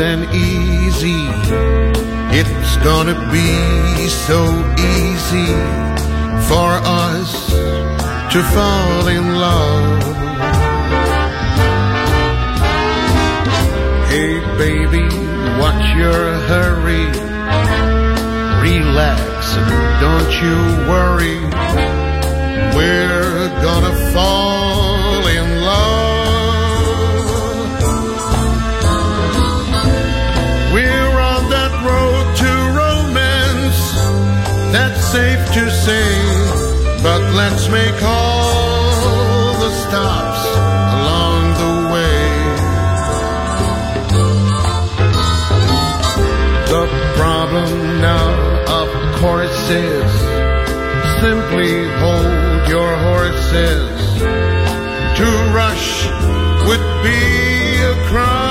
And easy. It's gonna be so easy for us to fall in love. Hey baby, what's your hurry? Relax and don't you worry. We're gonna fall say. But let's make all the stops along the way. The problem now, of course, is simply hold your horses. To rush would be a crime.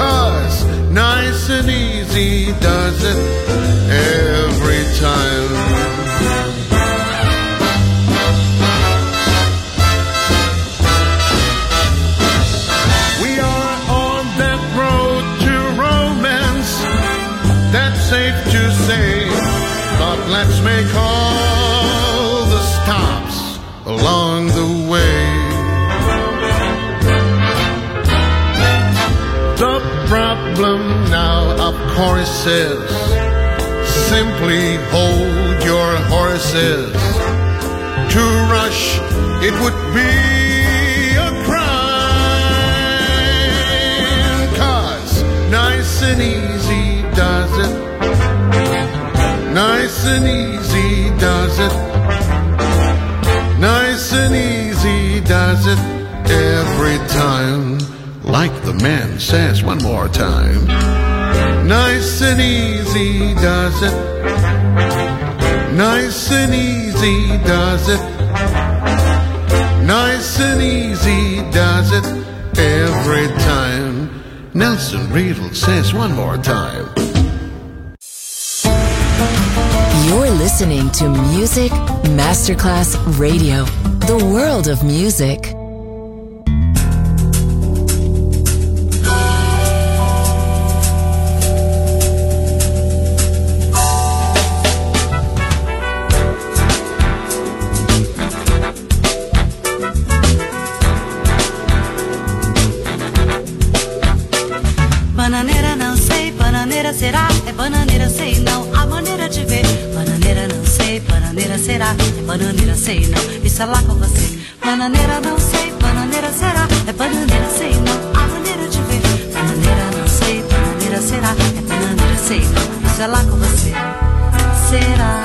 Cause nice and easy does it time. We are on that road to romance. That's safe to say. But let's make all the stops along the way. The problem now, of course, is simply hold your horses. To rush, it would be a crime. Cause nice and easy does it. Nice and easy does it. Nice and easy does it every time. Like the man says one more time. Nice and easy does it. Nice and easy does it. Nice and easy does it every time. Nelson Riddle says one more time. You're listening to Music Masterclass Radio, the world of music. Bananeira sei não, isso é lá com você. Bananeira não sei, bananeira será, é bananeira sei não, a maneira de ver. Bananeira não sei, bananeira será, é bananeira sei não, isso é lá com você. Será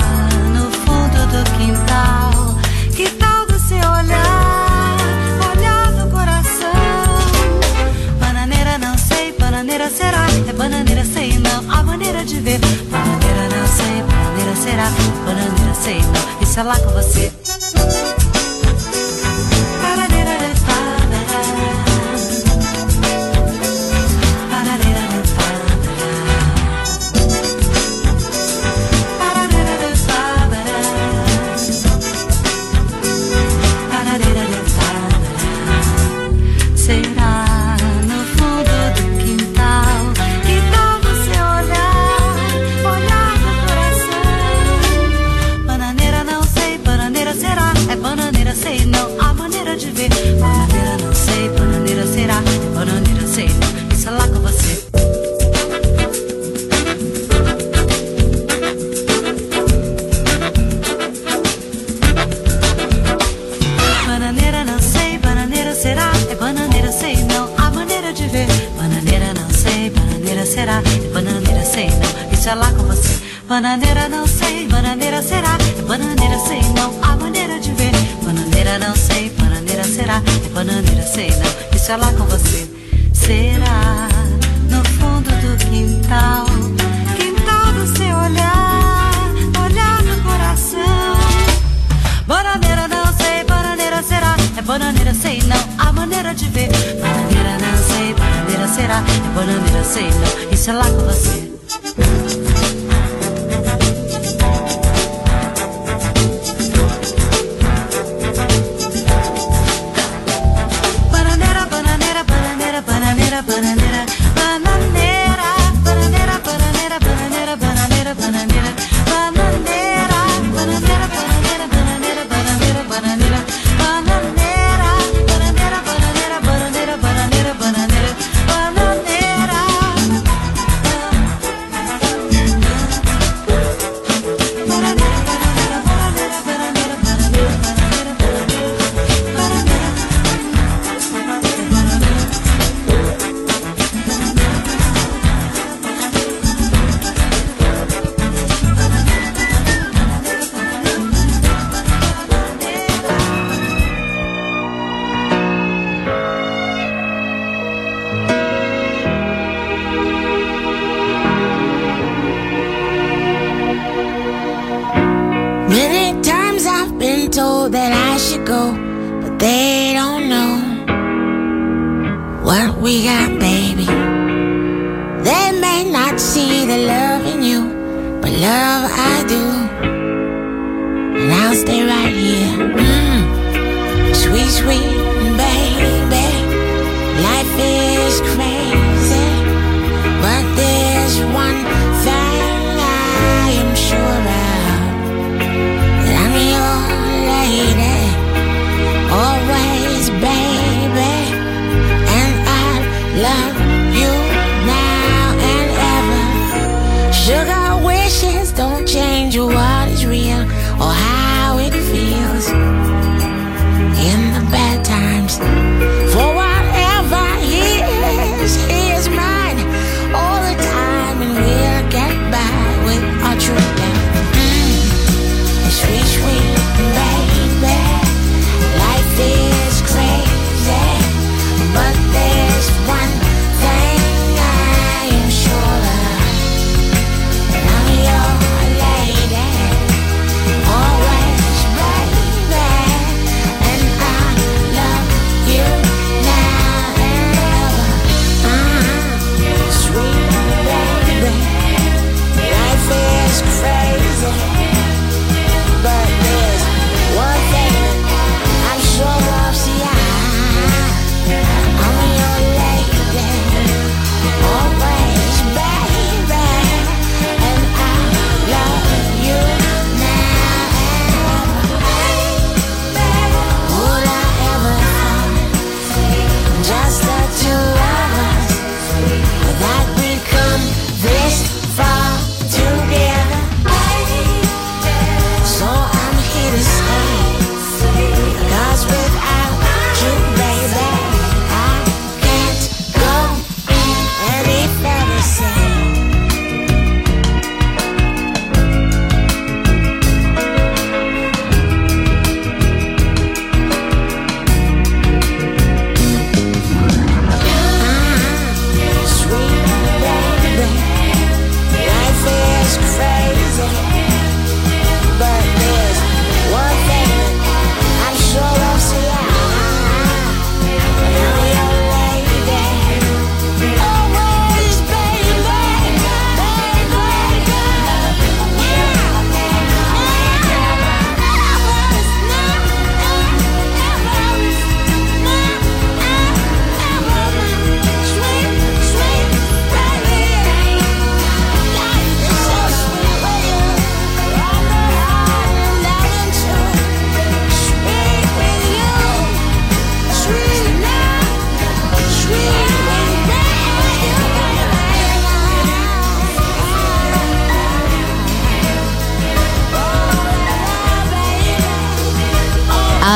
no fundo do quintal, que tal você olhar, olhar no coração? Bananeira não sei, bananeira será, é bananeira sei não, a maneira de ver. Bananeira não sei, bananeira será, bananeira sei não, é lá com você.